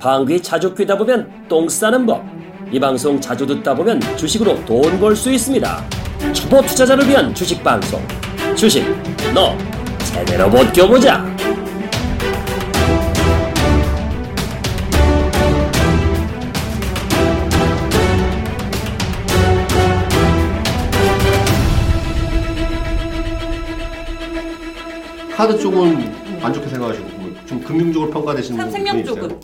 방귀 자주 뀌다 보면 똥 싸는 법. 이 방송 자주 듣다 보면 주식으로 돈 벌 수 있습니다. 초보 투자자를 위한 주식 방송. 주식, 너 제대로 못 껴보자. 카드 쪽은 안 좋게 생각하시고 뭐좀 금융적으로 평가되시는 삼- 생명 있어요? 쪽은?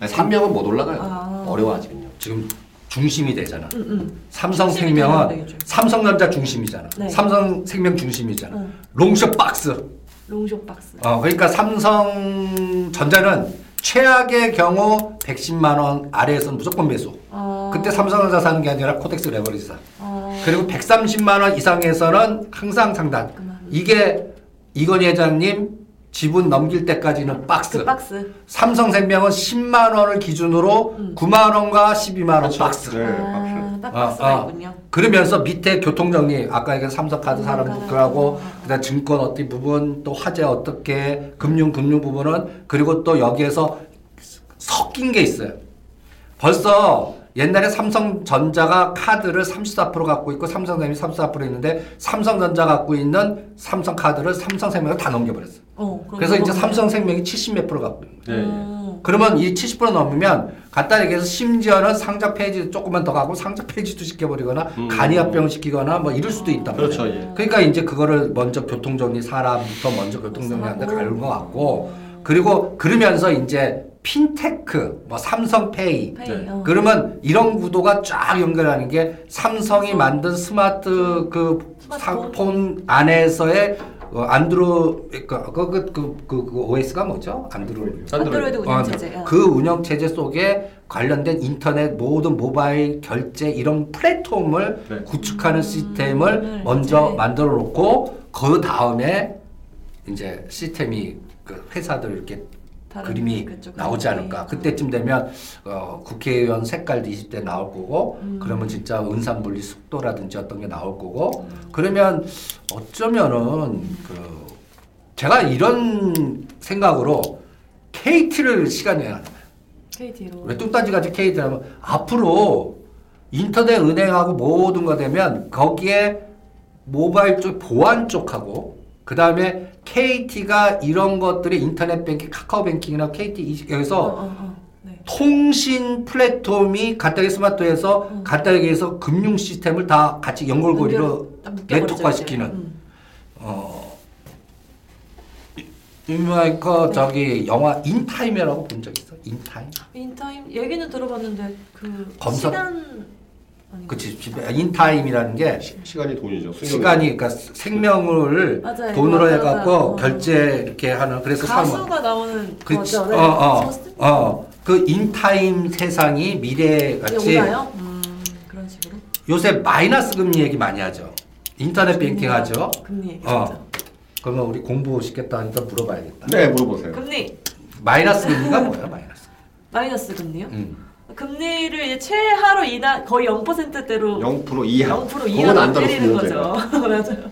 아니, 삼명은 못 올라가요. 아. 어려워지면요. 지금 중심이 되잖아. 응, 응. 삼성생명은 중심이 되겠죠. 삼성전자 중심이잖아. 네. 삼성생명 중심이잖아. 응. long short 박스. long short 박스. 어, 그러니까 삼성전자는 최악의 경우 110만 원 아래에서는 무조건 매수. 아. 그때 삼성전자 사는 게 아니라 KODEX 레버리지 사. 아. 그리고 130만 원 이상에서는 항상 상단. 그만. 이게 이건희 회장님 지분 넘길 때까지는 박스. 그 박스. 삼성생명은 10만 원을 기준으로 음. 9만 원과 12만 원 그렇죠. 박스. 네, 아, 딱 아, 박스가 아. 있군요. 그러면서 밑에 교통정리 아까 얘기한 삼성카드 사람 삼성카드. 그하고 아. 그다음 증권 어떤 부분 또 화재 어떻게 금융 금융 부분은 그리고 또 여기에서 섞인 게 있어요. 벌써 옛날에 삼성전자가 카드를 34% 갖고 있고 삼성생명이 34% 있는데 삼성전자 갖고 있는 삼성카드를 삼성생명을 다 넘겨버렸어. 어, 그래서 이제. 삼성생명이 70몇 프로 갖고 있는 거예요. 네. 음. 그러면 이 70% 넘으면 간단히 얘기해서 심지어는 상장폐지 조금만 더 가고 상장폐지도 시켜버리거나 음. 간이합병 시키거나 뭐 이럴 수도 있단 말이에요. 그렇죠, 예. 그러니까 이제 그거를 먼저 교통정리 사람부터 먼저 교통정리하는데. 가는 것 같고 그리고 그러면서 이제 핀테크 뭐 삼성페이 페이, 네. 어. 그러면 이런 구도가 쫙 연결하는 게 삼성이 삼성. 만든 스마트 그 스마트폰. 폰 안에서의 어, 안드로 그그 그, 그, 그, 그 OS가 뭐죠? 안드로이드. 안드로이드 운영 어, 체제. 어. 그 운영 체제 속에 관련된 인터넷 모든 모바일 결제 이런 플랫폼을 네. 구축하는 음, 시스템을 먼저 이제. 만들어 놓고 그 다음에 이제 시스템이 그 회사들 이렇게 그림이 나오지 하는 않을까. 게. 그때쯤 되면 어, 국회의원 색깔도 20대 나올 거고 음. 그러면 진짜 은산분리 속도라든지 어떤 게 나올 거고 음. 그러면 어쩌면은 그 제가 이런 생각으로 KT를 시간 내야 하는 거예요. KT로. 왜 뚱딴지 같이 KT 하면 앞으로 인터넷 은행하고 모든 거 되면 거기에 모바일 쪽 보안 쪽하고 그 다음에 KT가 이런 것들이 인터넷 뱅킹, 카카오 뱅킹이나 KT 이- 어, 여기서 어, 어. 네. 통신 플랫폼이 간단하게 스마트에서 음. 간단하게 얘기해서 금융 시스템을 다 같이 연결고리로 연결- 딱 묶여버리죠, 네트워크화 이제. 시키는 음. 어 유명한 거 저기 영화 인타임이라고 본 적 있어? 인타임? 인타임 얘기는 들어봤는데 그 검사- 시간 그치 인타임이라는 게 시 간이 돈이죠. 수명이. 시간이 그러니까 생명을 맞아요. 돈으로 맞아요, 해갖고 맞아요. 결제 이렇게 하는 그래서 사람 가수가 나오는 그치 거죠. 네. 어어 저스틴 어그 인타임 세상이 미래 같이 오나요? 음, 그런 식으로. 요새 마이너스 금리 얘기 많이 하죠 인터넷 뱅킹 하죠 금리 얘기 어. 진짜. 그러면 우리 공부 시켰다 하니까 물어봐야겠다 네, 물어보세요. 금리 마이너스 금리가 뭐야 마이너스 마이너스 금리요? 음. 금리를 이제 최하로 인하 거의 0%대로 0% 이하. 0% 그건 이하로 안 때리는 들었습니다. 거죠. 제가. 맞아요.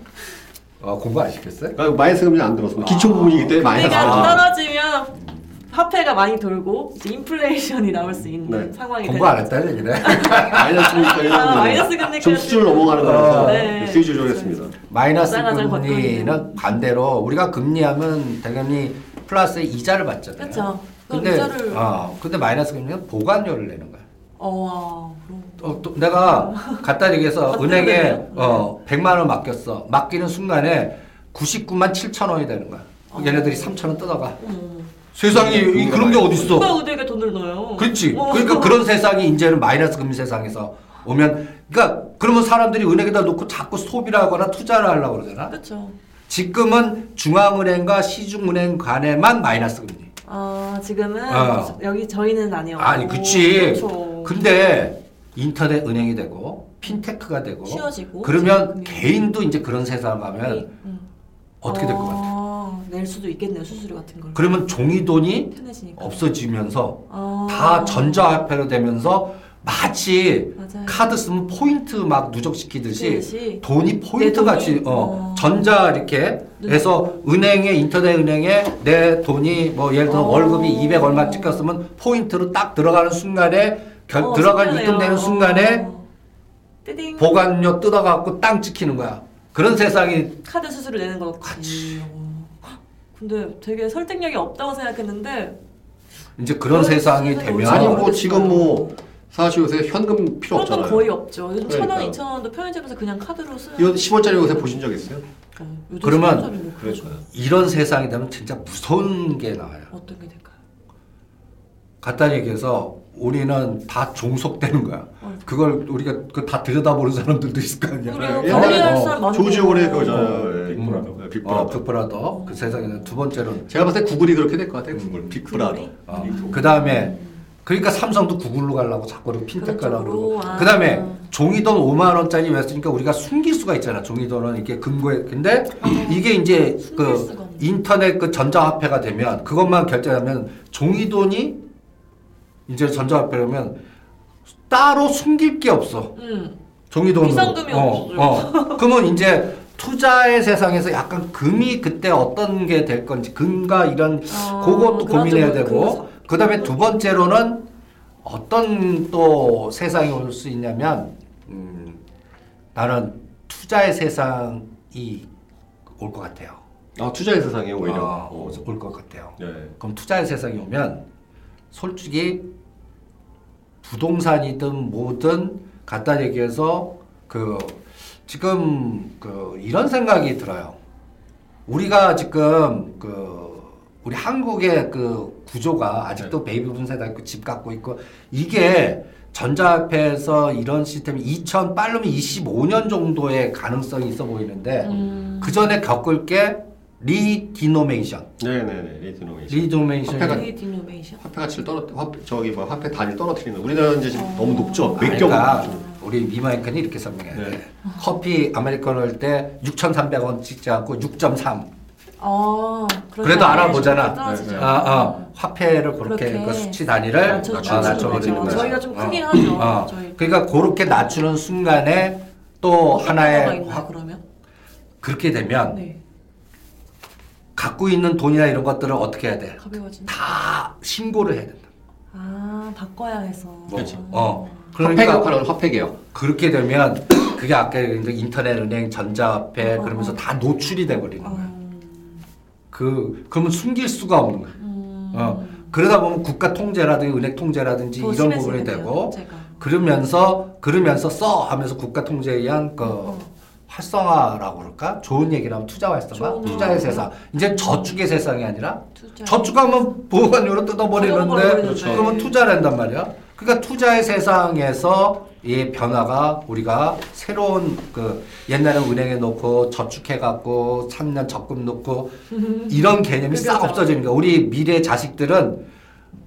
어, 공부 안 시켰어요? 그러니까 마이너스 금리 안 들었습니다. 기초 부분이기 때문에 마이너스 금리가. 떨어지면 화폐가 많이 돌고 이제 인플레이션이 나올 수 있는 네. 상황이 공부 안 했다는 얘기네 마이너스 금리까지 아, 마이너스 금리까지. 좀 수준을 넘어가는 거라서 어. 네. 수위 조절했습니다. 마이너스 금리는. 반대로 우리가 금리하면 당연히 플러스 이자를 받잖아요. 그렇죠. 그럼 근데 이자를 어, 근데 마이너스 금리는 보관료를 내는 거야. 어, 그럼 어, 또 내가 간단히 얘기해서 은행에? 어, 100만 원 맡겼어. 맡기는 순간에 99만 7천 원이 되는 거야. 얘네들이 3천 원 뜯어가. 어머. 세상에 이- 그런 게 어딨어? 누가 은행에 돈을 넣어요? 그렇지. 어. 그러니까 그런 세상이 이제는 마이너스 금리 세상에서 오면 그러니까 그러면 사람들이 은행에다 놓고 자꾸 소비를 하거나 투자를 하려고 그러잖아. 그렇죠. 지금은 중앙은행과 시중은행 간에만 마이너스 금리. 아 지금은 어. 여기 저희는 아니요. 아니 그치. 그렇죠. 근데 인터넷 은행이 되고 핀테크가 되고 쉬워지고 그러면 지금 개인도 이제 그런 세상 가면 음. 어떻게 될 것 같아? 아, 낼 수도 있겠네요 수수료 같은 걸. 그러면 종이 돈이. 없어지면서 아. 다 전자화폐로 되면서 마치 맞아요. 카드 쓰면 포인트 막 누적시키듯이 그듯이 돈이 포인트 내 돈이? 같이 어, 어. 전자 이렇게 해서 은행에 인터넷 은행에 내 돈이 뭐 예를 들어 어. 월급이 200 얼마 찍혔으면 포인트로 딱 들어가는 순간에 결, 어, 들어간. 입금되는 순간에 어. 띠딩 보관료 뜯어갖고 땅 찍히는 거야. 그런 세상이 카드 수수료 내는 거 같이. 어. 근데 되게 설득력이 없다고 생각했는데 이제 그런 세상이 되면 아니 뭐. 지금 뭐 사실 요새 현금 필요 없잖아요. 거의 없죠. 요즘 천 원, 그러니까. 이천 원도 편의점에서 그냥 카드로 쓰는. 이거 10원짜리 요새 보신 적 있어요? 어, 요즘 그러면 10원짜리 뭐. 이런 세상이 되면 진짜 무서운 게 나와요. 어떤 게 될까요? 간단히 얘기해서 우리는 다 종속되는 거야. 어. 그걸 우리가 그다 들여다보는 사람들도 있을 거 아니야. 그래요. 예, 관리할 어. 사람 많은 조지 거예요. 오래 그거잖아요. 어. 예. 빅브라더. 예, 어, 빅브라더. 빅브라더. 그 세상에는 두 번째로는 제가 봤을 때 구글이 그렇게 될 것 같아요. 구글 빅브라더. 어, 그 다음에 그러니까 삼성도 구글로 가려고 자꾸 그런 가려고. 그러고 아. 그 다음에 종이돈 5만 원짜리 왜 쓰니까 우리가 숨길 수가 있잖아 종이돈은 이렇게 근거에 근데 이게 이제 그. 인터넷 그 전자화폐가 되면 그것만 결제하면 종이돈이 이제 전자화폐라면 따로 숨길 게 없어 음. 종이돈으로 비상금이 어. 어. 그러면 이제 투자의 세상에서 약간 금이 그때 어떤 게 될 건지 금과 이런 어, 그것도 고민해야 되고 그그 다음에 두 번째로는 어떤 또 세상이 올 수 있냐면 음, 나는 투자의 세상이 올 것 같아요. 아 투자의 세상에 오히려. 어, 올것 같아요. 네. 그럼 투자의 세상이 오면 솔직히 부동산이든 뭐든 갖다 얘기해서 그 지금 그 이런 생각이 들어요. 우리가 지금 그 우리 한국의 그 구조가 아직도 베이비붐 세대 있고 집 갖고 있고 이게 전자화폐에서 이런 시스템이 2000 빠르면 25년 정도의 가능성이 있어 보이는데 음. 그 전에 겪을 게 리디노메이션, 네네네. 리디노메이션. 리디노메이션 화폐가- 리 디노메이션. 화폐 가치를 떨어 화폐 저기 뭐 화폐 단위 떨어뜨리는 우리나라는 이제 지금 어. 너무 높죠. 몇 경. 그러니까 우리 미마이크는 이렇게 설명해야 돼. 네. 커피 아메리카노 할 때 6,300원 찍지 않고 6.3. 아, 그래도 알아보잖아. 떨어지죠. 네, 아, 아, 화폐를 그렇게 그렇게 그 수치 단위를 낮춰- 아, 낮춰버리는 맞죠. 거야. 저희가 좀 어. 크긴 하죠. 어. 저희. 그러니까 그렇게 낮추는 순간에 또 변화가 하나의 화- 그러면? 그렇게 되면 네. 갖고 있는 돈이나 이런 것들을 어떻게 해야 돼? 가벼워진. 다 신고를 해야 된다. 아, 바꿔야 해서. 그렇지. 어. 화폐 그러니까 개혁하는 화폐 개혁. 그렇게 되면 그게 아까 얘기한 인터넷 은행 전자화폐 어, 그러면서 어. 다 노출이 돼 버리는 거야. 음. 그 그러면 숨길 수가 없는 거야. 음. 어. 그러다 보면 국가 통제라든지 은행 통제라든지 더 이런 부분이 되고 제가. 그러면서 그러면서 써 하면서 국가 통제에 의한 그 어. 활성화라고 그럴까? 좋은 얘기라면 투자 활성화, 투자의 거. 세상. 이제 저축의 세상이 아니라 투자. 저축하면 보관료로 뜯어버리는데. 그러면 투자를 한단 말이야. 그러니까 투자의 세상에서 이 변화가 우리가 새로운 그 옛날에 은행에 놓고 저축해 갖고 3년 적금 놓고 이런 개념이 싹. 없어지는 거야. 우리 미래 자식들은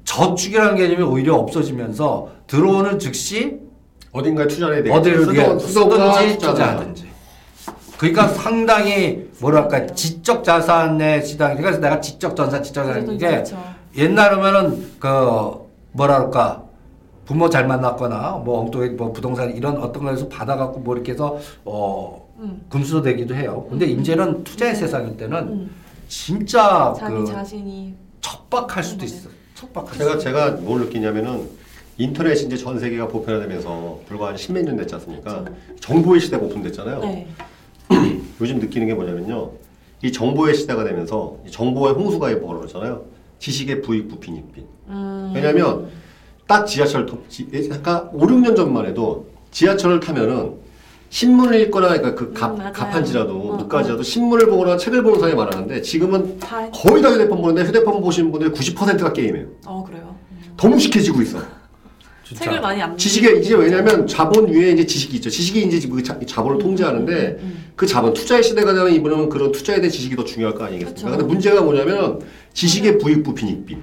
저축이라는 개념이 오히려 없어지면서 들어오는 즉시 어딘가에 투자를 해야 되겠죠. 어디를 쓰든지. 투자하든지. 그러니까 상당히 뭐랄까 지적 자산의 시장. 그래서 내가 지적 전산, 지적 자산 이게 그렇죠. 옛날이면은 그 뭐랄까 부모 잘 만났거나 뭐 엉뚱히 뭐 부동산 이런 어떤 거에서 받아갖고 뭐 이렇게 해서 어 음. 금수도 되기도 해요. 근데 이제는 투자의 세상일 때는 음. 진짜 자기 그 자신이 척박할 수도 있어. 척박할 수 제가 있어. 제가 뭘 느끼냐면은 인터넷이 이제 전 세계가 보편화되면서 불과 한 십몇 년 됐지 않습니까? 정보의 시대가 오픈됐잖아요. 네. 요즘 느끼는 게 뭐냐면요. 이 정보의 시대가 되면서 이 정보의 홍수가 벌어졌잖아요. 지식의 부익 부빈 익빈. 음. 왜냐면 딱 지하철 통- 지, 약간 5, 6년 전만 해도 지하철을 타면은 신문을 읽거나 그러니까 그 갑, 음, 맞아요. 갑판지라도 어, 늦가지라도 신문을 보거나 책을 보는 사람이 많았는데 지금은 다. 거의 다 휴대폰 보는데 휴대폰 보시는 분들 90%가 게임이에요. 어 그래요. 음. 더 무식해지고 있어. 진짜. 책을 많이 안. 지식에 이제 왜냐면 자본 위에 이제 지식이 있죠. 지식이 이제 그 자, 자본을 통제하는데 음, 음. 그 자본 투자의 시대가 되면 이분은 그런 투자에 대한 지식이 더 중요할 거 아니겠습니까? 그쵸. 근데 문제가 뭐냐면 지식의 부익부 빈익빈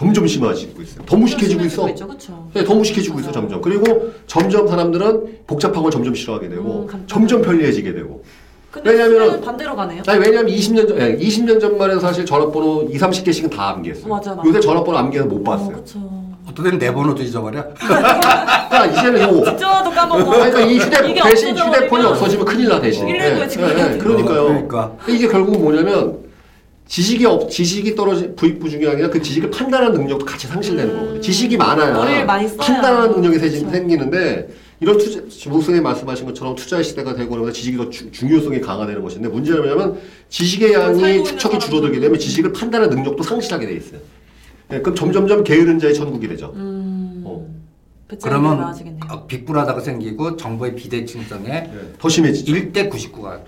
점점 심해지고 있어요. 더 무식해지고 있어. 있죠, 그렇죠. 네, 더 무식해지고 있어 맞아요. 점점. 그리고 점점 사람들은 복잡한 걸 점점 싫어하게 되고 음. 점점 편리해지게 되고. 왜냐면 반대로 가네요. 아니 왜냐면 20년 전, 예, 20년 전만 해도 사실 전화번호 2, 30개씩은 다 암기했어요. 맞아, 맞아. 요새 전화번호 암기해서 못 어, 봤어요. 그렇죠. 어떤 데는 내 번호도 잊어버려. 그러니까 이제는 요 전화도 까먹고. 그러니까 이 휴대 대신 휴대폰이 없어지면 큰일 나 대신. 119에 지금 해야 돼요. 그러니까요. 그러니까. 이게 결국 뭐냐면 지식이 없 지식이 떨어지 부익부 중에 아니라 그 지식을 판단하는 능력도 같이 상실되는 거거든요. 지식이 많아야 판단하는 능력이 그렇죠. 생- 생기는데 이런 투자 목선이 말씀하신 것처럼 투자의 시대가 되고 그러면 지식이 더 주- 중요성이 강화되는 것인데 문제는 뭐냐면 지식의 양이 축척이 줄어들게 되면 지식을 판단하는 능력도 상실하게 돼 있어요. 예, 그럼 점점점 게으른 자의 천국이 되죠. 음. 어. 그러면. 어, 빅불하다가 생기고 정보의 비대칭성에 예, 더 심해지죠. 1대 99가.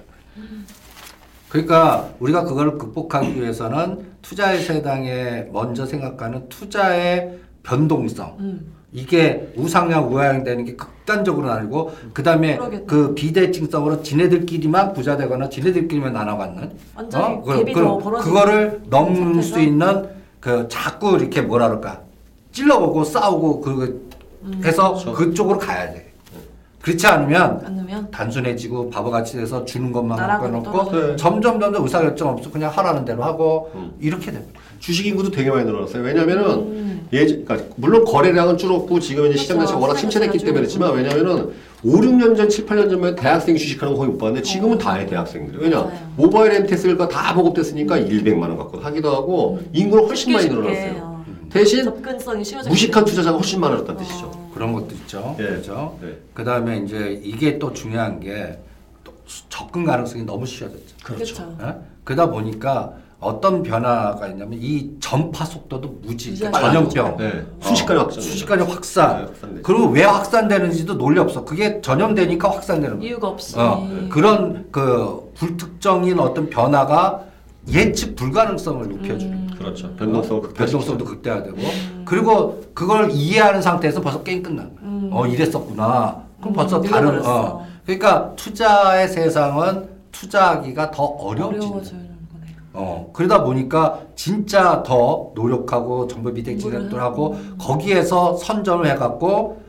그러니까 우리가 그걸 극복하기 위해서는 투자의 세상에 먼저 생각하는 투자의 변동성. 음. 이게 우상향 우하향 되는 게 극단적으로 나뉘고 그다음에 그러겠다. 그 비대칭성으로 지네들끼리만 부자 되거나 지네들끼리만 나눠갖는 완전히 그, 그, 그거를 넘는 상태죠? 수 있는 그 자꾸 이렇게 뭐라 그럴까 찔러보고 싸우고 그 음. 해서 그렇죠. 그쪽으로 가야 돼. 그렇지 않으면 않으면 단순해지고 바보같이 돼서 주는 것만 갖고 나락으로 해놓고 떨어져요. 점점 점점 의사결정 없어 그냥 하라는 대로 하고 음. 이렇게 됩니다. 주식 인구도 되게 많이 늘어났어요. 왜냐면은 음. 예, 그러니까 물론 거래량은 줄었고 지금 이제 시장 그렇죠. 자체가 워낙 침체됐기 때문에 했지만 왜냐면은 5, 6년 전, 7, 8년 전만 대학생 주식하는 거 거의 못 봤는데 지금은 다 해 대학생들이. 왜냐? 어. 맞아요. 모바일 MTS가 다 보급됐으니까 100만 원 갖고 하기도 하고 인구는 훨씬 많이 쉽게 쉽게, 늘어났어요. 어. 대신 접근성이 쉬워졌기 무식한. 투자자가 훨씬 많아졌다는 뜻이죠. 어. 그런 것도 있죠. 예. 그렇죠. 네. 그 다음에 이제 이게 또 중요한 게또 접근 가능성이 너무 쉬워졌죠. 그렇죠. 예? 그러다 보니까 어떤 변화가 있냐면 이 전파 속도도 무지, 무지하게 전염병, 네. 순식간에 어, 확산. 순식간에 확산. 네, 확산되죠. 그리고 왜 확산되는지도 논리 없어. 그게 전염되니까 확산되는. 이유가 없이 어, 그런 그 불특정인 어떤 변화가 예측 불가능성을 높여주는. 음. 그렇죠. 변동성을 극대화시키죠. 변동성도 극대화되고 그리고 그걸 이해하는 상태에서 벌써 게임 끝난 거야. 음. 어 이랬었구나. 그럼 음, 벌써 다른 밀려버렸어. 어. 그러니까 투자의 세상은 투자하기가 더 어려워지는. 어 그러다 보니까 진짜 더 노력하고 정보 비대칭을 공부를 하고. 거기에서 선점을 해갖고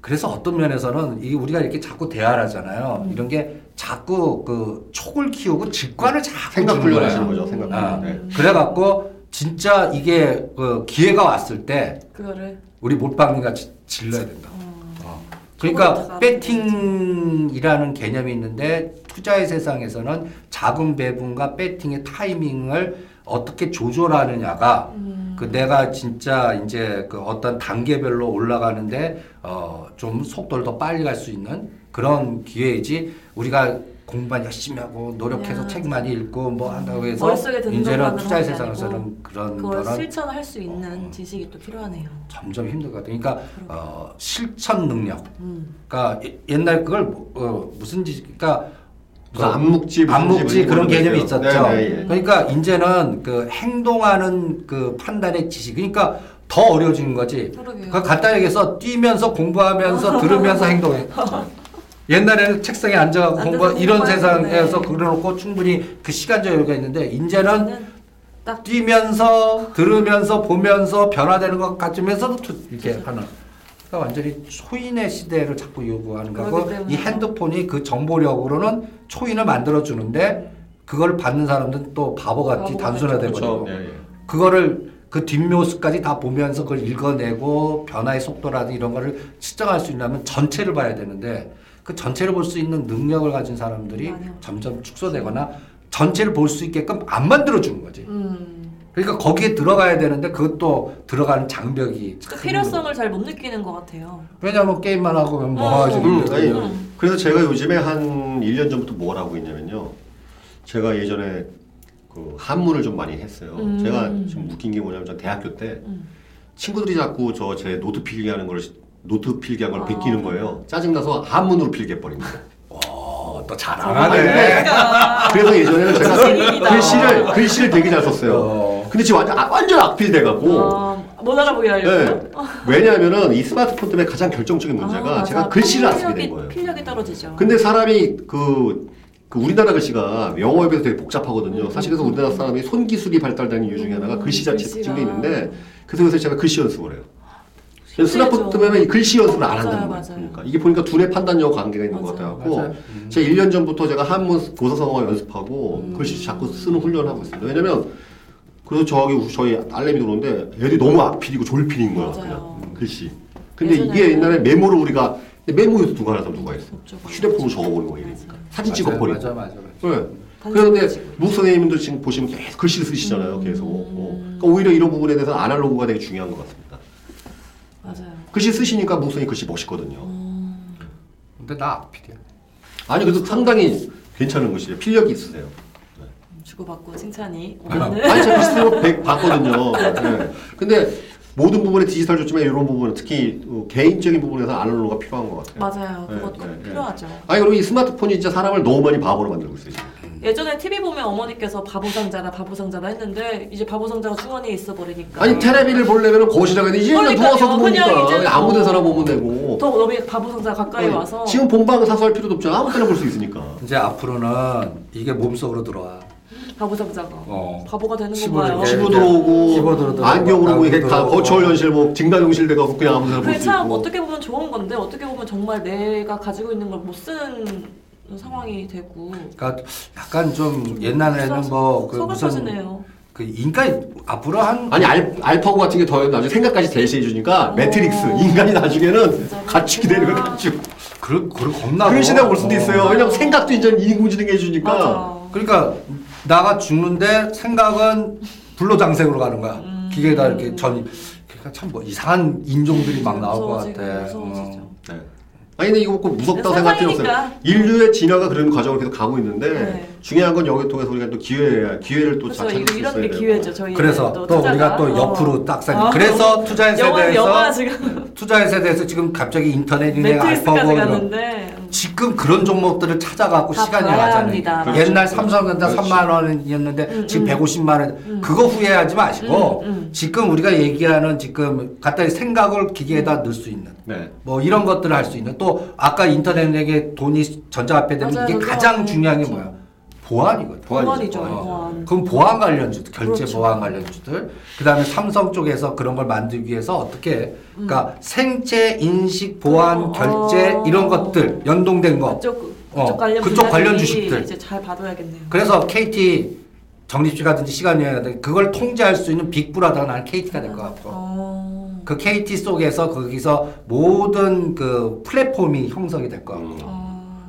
그래서 어떤 면에서는 이게 우리가 이렇게 자꾸 대화를 하잖아요. 음. 이런 게 자꾸 그 촉을 키우고 직관을 자꾸 생각 주는 훈련하시는 거예요. 거죠. 생각 아, 훈련. 네. 그래갖고 진짜 이게 그 기회가 왔을 때 그거를 우리 몰빵이가 지- 질러야 된다. 어. 어. 그러니까 다 배팅이라는 개념이 있는데 투자의 세상에서는 자금 배분과 배팅의 타이밍을 어떻게 조절하느냐가 음. 그 내가 진짜 이제 그 어떤 단계별로 올라가는데 어 좀 속도를 더 빨리 갈 수 있는 그런 기회이지 우리가 공부만 열심히 하고 노력해서 야. 책 많이 읽고 뭐 한다고 해서 머릿속에 드는 이제는 투자의 세상에서는 그런 그걸 거는 실천할 수 있는 어. 지식이 또 필요하네요. 점점 힘들거든요. 그러니까 어, 실천 능력. 음. 그러니까 예- 옛날 그걸 뭐- 어, 무슨 지 그러니까 무슨 암묵지, 무슨 암묵지 지 그런 개념이. 있었죠. 네, 네, 예. 그러니까 이제는 그 행동하는 그 판단의 지식. 그러니까 더 어려워지는 거지. 그러게요. 그 간단히 얘기해서 뛰면서 공부하면서 들으면서 행동해. 옛날에는 책상에 앉아가고 앉아서 공부 이런. 세상에서 그려놓고 충분히 그 시간적 여유가 있는데 이제는 뛰면서 들으면서 보면서 변화되는 것 같으면서도 투- 이렇게 하는 그러니까 완전히 초인의 시대를 자꾸 요구하는 거고. 이 핸드폰이 그 정보력으로는 초인을 만들어 주는데 그걸 받는 사람들은 또 바보같이 바보같이. 단순화돼 그렇죠. 예, 예. 그거를 그 뒷묘수까지 다 보면서 그걸 읽어내고 변화의 속도라든지 이런 거를 측정할 수 있려면 전체를 봐야 되는데 그 전체를 볼 수 있는 능력을 가진 사람들이 없죠. 점점 축소되거나 전체를 볼 수 있게끔 안 만들어 주는 거지. 음. 그러니까 거기에 들어가야 되는데 그것도 들어가는 장벽이 그참 필요성을 잘 못 느끼는 것 같아요. 왜냐면 게임만 하고 어. 뭐 하지 음, 근데 아니, 음. 그래서 제가 요즘에 한 1년 전부터 뭘 하고 있냐면요. 제가 예전에 그 한문을 좀 많이 했어요. 음. 제가 지금 웃긴 게 뭐냐면 저 대학교 때 음. 친구들이 자꾸 저 제 노트 필기하는 걸 노트 필기한 걸 아. 베끼는 거예요. 짜증나서 한문으로 필기해버린 거예요. 어, 또 아, 잘하네. 그러니까 그래서 예전에는 제가 재능이다. 글씨를 글씨를 되게 잘 썼어요. 어. 근데 지금 완전 아, 완전 악필 돼갖고. 어, 못 알아보게 하려고. 네. 왜냐하면은 이 스마트폰 때문에 가장 결정적인 문제가 아, 제가 맞아. 글씨를 안 쓰게 필력이- 된 거예요. 필력이 떨어지죠. 근데 사람이 그, 그 우리나라 글씨가 영어에 비해서 되게 복잡하거든요. 사실 그래서 우리나라 사람이 손 기술이 발달되는 이유 중에 하나가 음, 글씨 자체 글씨가. 특징도 있는데 그래서 요새 제가 글씨 연습을 해요. 그래서 때문에 이 글씨 연습을 안 맞아요, 한다는 거예요. 맞아요. 그러니까 이게 보니까 두뇌 판단력 관계가 있는 것 맞아요. 같아갖고 맞아요. 음. 제가 1년 전부터 제가 한문 고사성어 연습하고 음. 글씨 자꾸 쓰는 훈련을 하고 있습니다. 왜냐면 그래서 저기 저희 딸내미 들어오는데 애들이 너무 악필이고 졸필인 거야. 맞아요. 그냥 글씨. 근데 예전에 이게 옛날에 메모를 우리가 메모에서 누가 하나 누가 했어. 없죠. 휴대폰으로 적어버리고 막 이러니까 사진 찍어버리고. 맞아 맞아. 맞아. 네. 단순히 그런데. 묵 선생님도 지금 보시면 계속 글씨를 쓰시잖아요. 계속. 어. 그러니까 오히려 이런 부분에 대해서 아날로그가 되게 중요한 것 같습니다. 맞아요. 글씨 쓰시니까 묵 선생님 글씨 멋있거든요. 근데 나 악필이야. 아니 그래도 상당히 괜찮은 글씨예요. 필력이 있으세요. 주고받고 칭찬이 아니 오면은 제가 글씨 백 봤거든요. 네. 근데 모든 부분에 디지털 좋지만 이런 부분은 특히 어, 개인적인 부분에서 아날로그가 필요한 것 같아요. 맞아요. 네, 그것도 네, 네. 필요하죠. 아니 그리고 이 스마트폰이 진짜 사람을 너무 많이 바보로 만들고 있어요. 예전에 TV 보면 어머니께서 바보 상자라 바보 상자라 했는데 이제 바보 상자가 주머니에 있어 버리니까 아니 테레비를 보려면 거실에. 이제 그냥 그러니까요. 누워서도 보니까 그냥 이제 그냥 아무 뭐- 데서나 보면 되고. 더 너무 바보 상자 가까이 어, 와서 지금 본방 사수 할 필요도 없잖아. 아무 때나 볼 수 있으니까. 이제 앞으로는 이게 몸속으로 들어와. 바보 상자가 어. 바보가 되는 건가요? 이렇게 칩으로 들어오고 안경으로 뭐 이게 다 들어오고. virtual 현실 뭐 증강현실 돼가고 그냥 아무 데나 볼 그게 수참 있고. 어떻게 보면 좋은 건데 어떻게 보면 정말 내가 가지고 있는 걸 못 쓰는 상황이 되고 그러니까 약간 좀 옛날에는 뭐그 무슨. 그 인간 앞으로 한 아니 알, 알파고 같은 게 더 나중에 생각까지 대신해 주니까 오. 매트릭스 인간이 나중에는 진짜 같이 기대는 거. 가지고 그럴 그럴 겁나. 그런 시대가 올 수도 어. 있어요. 왜냐면 생각도 이제 인공지능이 해주니까. 맞아. 그러니까 나가 죽는데 생각은 불로장생으로 가는 거야. 음. 기계에다 이렇게 전 그러니까 참 뭐 이상한 인종들이 막 나올 것 같아. 무서워지죠. 어. 네. 아니 근데 이거 꼭 무섭다고. 생각할 필요 없어요. 인류의 진화가 그런 과정을 계속 가고 있는데 네. 중요한 건 여기 통해서 우리가 또 기회 기회를 또 그래서 찾을 수 이런 게 돼요. 기회죠. 저희 그래서 또 우리가 또 옆으로 딱 살. 아. 그래서 투자의 영화 세대에서 지금 투자의 세대에서 지금 갑자기 인터넷 매트리스까지 알파고 갔는데 지금 그런 종목들을 찾아갖고 다 시간이 가잖아요. 그렇죠. 옛날 삼성전자 그렇지. 3만 원이었는데 음, 지금 음. 150만 원. 음. 그거 후회하지 마시고 음, 음. 지금 우리가 얘기하는 지금 갖다 생각을 기계에다 넣을 수 있는 네. 뭐 이런 것들을 할 수 있는 또 아까 인터넷에게 돈이 전자화폐 되면 맞아요. 이게 가장 중요한 게 그렇죠. 뭐야? 보안이거든. 보안이죠. 보안이죠. 보안. 그럼 보안 관련주들, 결제 그렇죠. 보안 관련주들, 그 다음에 삼성 쪽에서 그런 걸 만들기 위해서 어떻게, 그러니까 생체 인식 보안 어, 결제 어. 이런 것들 연동된 거. 그쪽 그쪽 어, 관련 그쪽 관련 주식들. 이제 잘 봐둬야겠네요. 그래서 KT 적립식이라든지 시간여행이라든지 그걸 통제할 수 있는 빅브라더가 나는 KT가 될 것 같고. 어. 그 KT 속에서 거기서 모든 그 플랫폼이 형성이 될 것 같고.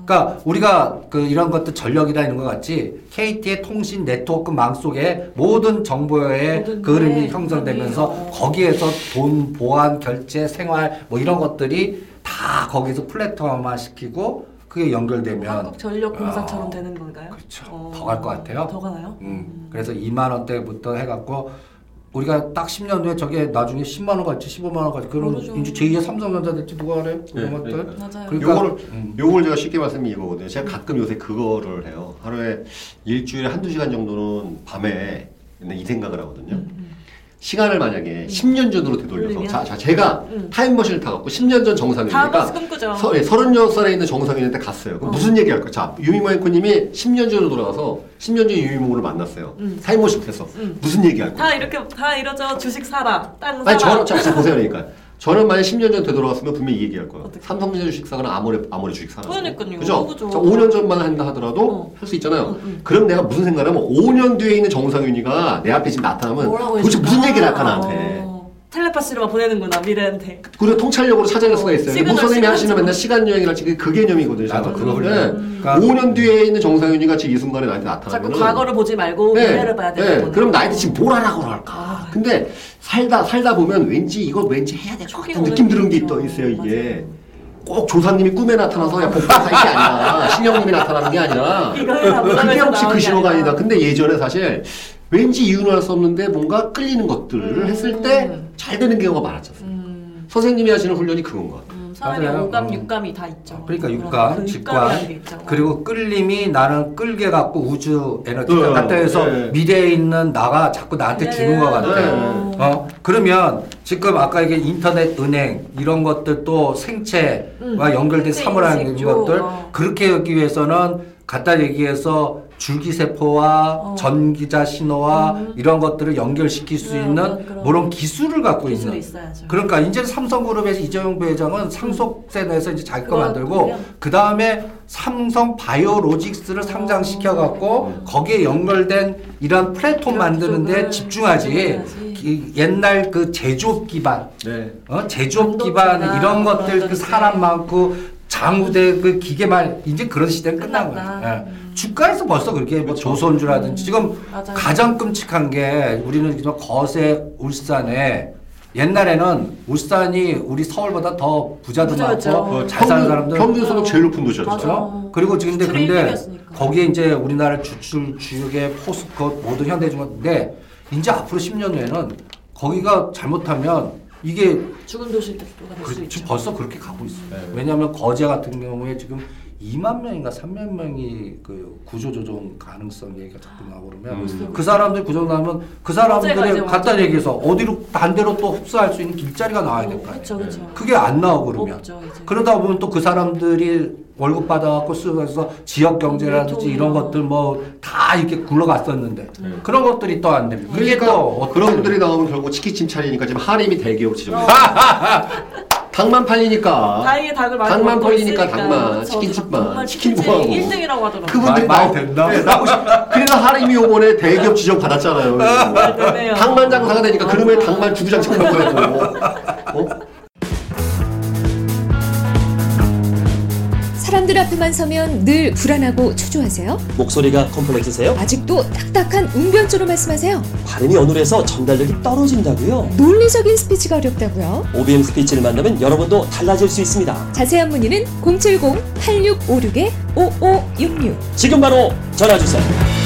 음. 어. 그러니까 우리가 그 이런 것들 전력이나 이런 것 같이 KT의 통신 네트워크 망 속에 모든 정보의 모든 그 흐름이 네, 형성되면서 어. 거기에서 돈 보안 결제 생활 뭐 이런 것들이 다 거기서 플랫폼화 시키고 그게 연결되면 한국전력공사처럼 어, 되는 건가요? 그렇죠. 어. 더 갈 것 같아요. 더 가나요? 음, 그래서 2만 원대부터 해갖고 우리가 딱 10년 후에 저게 나중에 10만 원 갈지 15만 원 갈지 그럼 모르죠. 이제 제2의 삼성전자 될지 누가 알아요? 그런 네, 것들. 그러니까. 맞아요. 그러니까- 요거를 음. 요걸 제가 쉽게 말씀이 이거거든요. 제가 가끔 요새 그거를 해요. 하루에 일주일에 한두 시간 정도는 밤에 이 생각을 하거든요. 시간을 만약에 10년 전으로 되돌려서? 자, 자 제가 음. 타임머신을 타갖고 10년 전다 정상이니까 꿈꾸죠. 서, 예, 36살에 있는 정상인한테 갔어요. 그럼 어. 무슨 얘기 할까요? 자, 유미모에코님이 10년 전으로 돌아가서 10년 전 유미모를 만났어요. 음. 타임머신 했어. 음. 무슨 얘기 할 거예요? 다 이렇게 다 이러죠. 주식 사라, 땅 사라. 아니 자, 자 보세요 그러니까 저는 만약 10년 전 되돌아갔으면 분명히 이 얘기할 거예요. 어떻게? 삼성전자 주식 사거나 아모레 아모레 주식 사라. 그러니까요. 그죠? 그죠. 자, 5년 전만 한다 하더라도 어. 할수 있잖아요. 음, 음. 그럼 내가 무슨 생각을 하면 5년 뒤에 있는 정상윤이가 내 앞에 지금 나타나면 도대체? 무슨 얘기를 할까 나한테. 어. 텔레파시로만 보내는구나 미래한테. 그리고 통찰력으로 찾아낼 수가 있어요. 시그널, 목 선생님이 시그널 하시는 맨날 시간 여행이랄지 그게 그 개념이거든요. 나도. 그거 네. 음. 그러니까 5년 뒤에 있는 정상윤이가 지금 이 순간에 나한테 자꾸 나타나면 과거를 보지 말고 미래를 봐야 되는 거네. 그럼 나한테 지금 뭘 하라고 그럴까? 아. 근데 살다 살다 보면 왠지 이거 왠지 해야 될 것 같은 느낌 드는 게 오는 있, 있어요. 이게. 꼭 조상님이 꿈에 나타나서 야 복박사 이게 아니라 신령님이 나타나는 게 아니라 그게 혹시 그게 신호가 아니라. 아니다. 근데 예전에 사실 왠지 이유는 알 수 없는데 뭔가 끌리는 것들을 음. 했을 때 잘 되는 경우가 많았죠. 음, 선생님이 하시는 훈련이 그건 것 같아요. 음, 사람이 맞아요. 오감, 음. 육감이 다 있죠. 그러니까 그런 육감, 그 직관, 육감이라는 게 있죠. 그리고 끌림이 나는 끌게 갖고 우주 에너지가 네, 갖다 해서 네. 미래에 있는 나가 자꾸 나한테 주는 것 같아. 네. 어? 그러면 지금 아까 이게 인터넷 은행 이런 것들 또 생체와 음, 연결된 생체 사물하는 인식 것들 쪽, 어. 그렇게 하기 위해서는 갖다 얘기해서 줄기세포와 어. 전기자 신호와 음. 이런 것들을 연결시킬 수 네, 있는 그런 그런 기술을 갖고 기술이 있는 있어야죠. 그러니까 이제 삼성그룹의 이재용 부회장은 상속세 내서 이제 자기 거 만들고 그 다음에 삼성 바이오로직스를 상장시켜 갖고 거기에 연결된 이런 플랫폼 만드는데 집중하지. 집중해야지. 기- 옛날 그 제조업 기반, 네. 어? 제조업 기반 이런 것들 그. 사람 많고 장우대 그 기계만 이제 그런 시대는 끝난. 거예요. 예. 음. 주가에서 벌써 그렇게 뭐 그렇죠. 조선주라든지 지금 맞아요. 가장 끔찍한 게 우리는 지금 거세 울산에 옛날에는 울산이 우리 서울보다 더 부자도 부자였죠. 많고 어, 잘 사는 사람들 평균 소득 제일 높은 도시였죠. 맞아. 그렇죠? 그리고 지금 근데 근데. 거기에 이제 우리나라 주출 주육의 포스코 모든 현대중공업인데 이제 앞으로 10년 후에는 거기가 잘못하면 이게 죽은 도시가 될 수 그, 있죠. 지금 벌써 그렇게 가고 있어요. 네. 왜냐하면 거제 같은 경우에 지금 2만 명인가 3만 명이 그 구조조정 가능성 얘기가 자꾸 나오고 그러면 음. 그 사람들 구조 나면 그 사람들이 갖다 얘기해서 어디로 반대로 또 흡수할 수 있는 길자리가 나와야 될 거 아니에요. 그렇죠, 그렇죠. 그게 안 나오고 그러면 없죠. 그러다 보면 또 그 사람들이 월급 받아갖고 쓰면서 지역 경제라든지 이런 유통이요. 것들 뭐 다 이렇게 굴러갔었는데 네. 그런 것들이 또 안 됩니다. 그게 그러니까 그런 분들이 나오면 결국 치킨집 차리니까 지금 하림이 대기업 지정. 어. 닭만 팔리니까. 다행히 닭을 많이 닭만 먹고 팔리니까 있으니까. 닭만, 그렇죠. 치킨집만, 정말 치킨 구하고. 1등이라고 하더라고요. 그분들이 말- 말 나오- 된다? 네, 나오고 싶- 그래서 하림이 요번에 대기업 지정 받았잖아요. 되네요. 닭만 장사가 되니까 맞아. 그러면 닭만 주구장창 먹고 어? 사람들 앞에만 서면 늘 불안하고 초조하세요? 목소리가 컴플렉스세요? 아직도 딱딱한 웅변조로 말씀하세요? 발음이 어눌해서 전달력이 떨어진다고요? 논리적인 스피치가 어렵다고요? OBM 스피치를 만나면 여러분도 달라질 수 있습니다. 자세한 문의는 070-8656-5566 지금 바로 전화 주세요.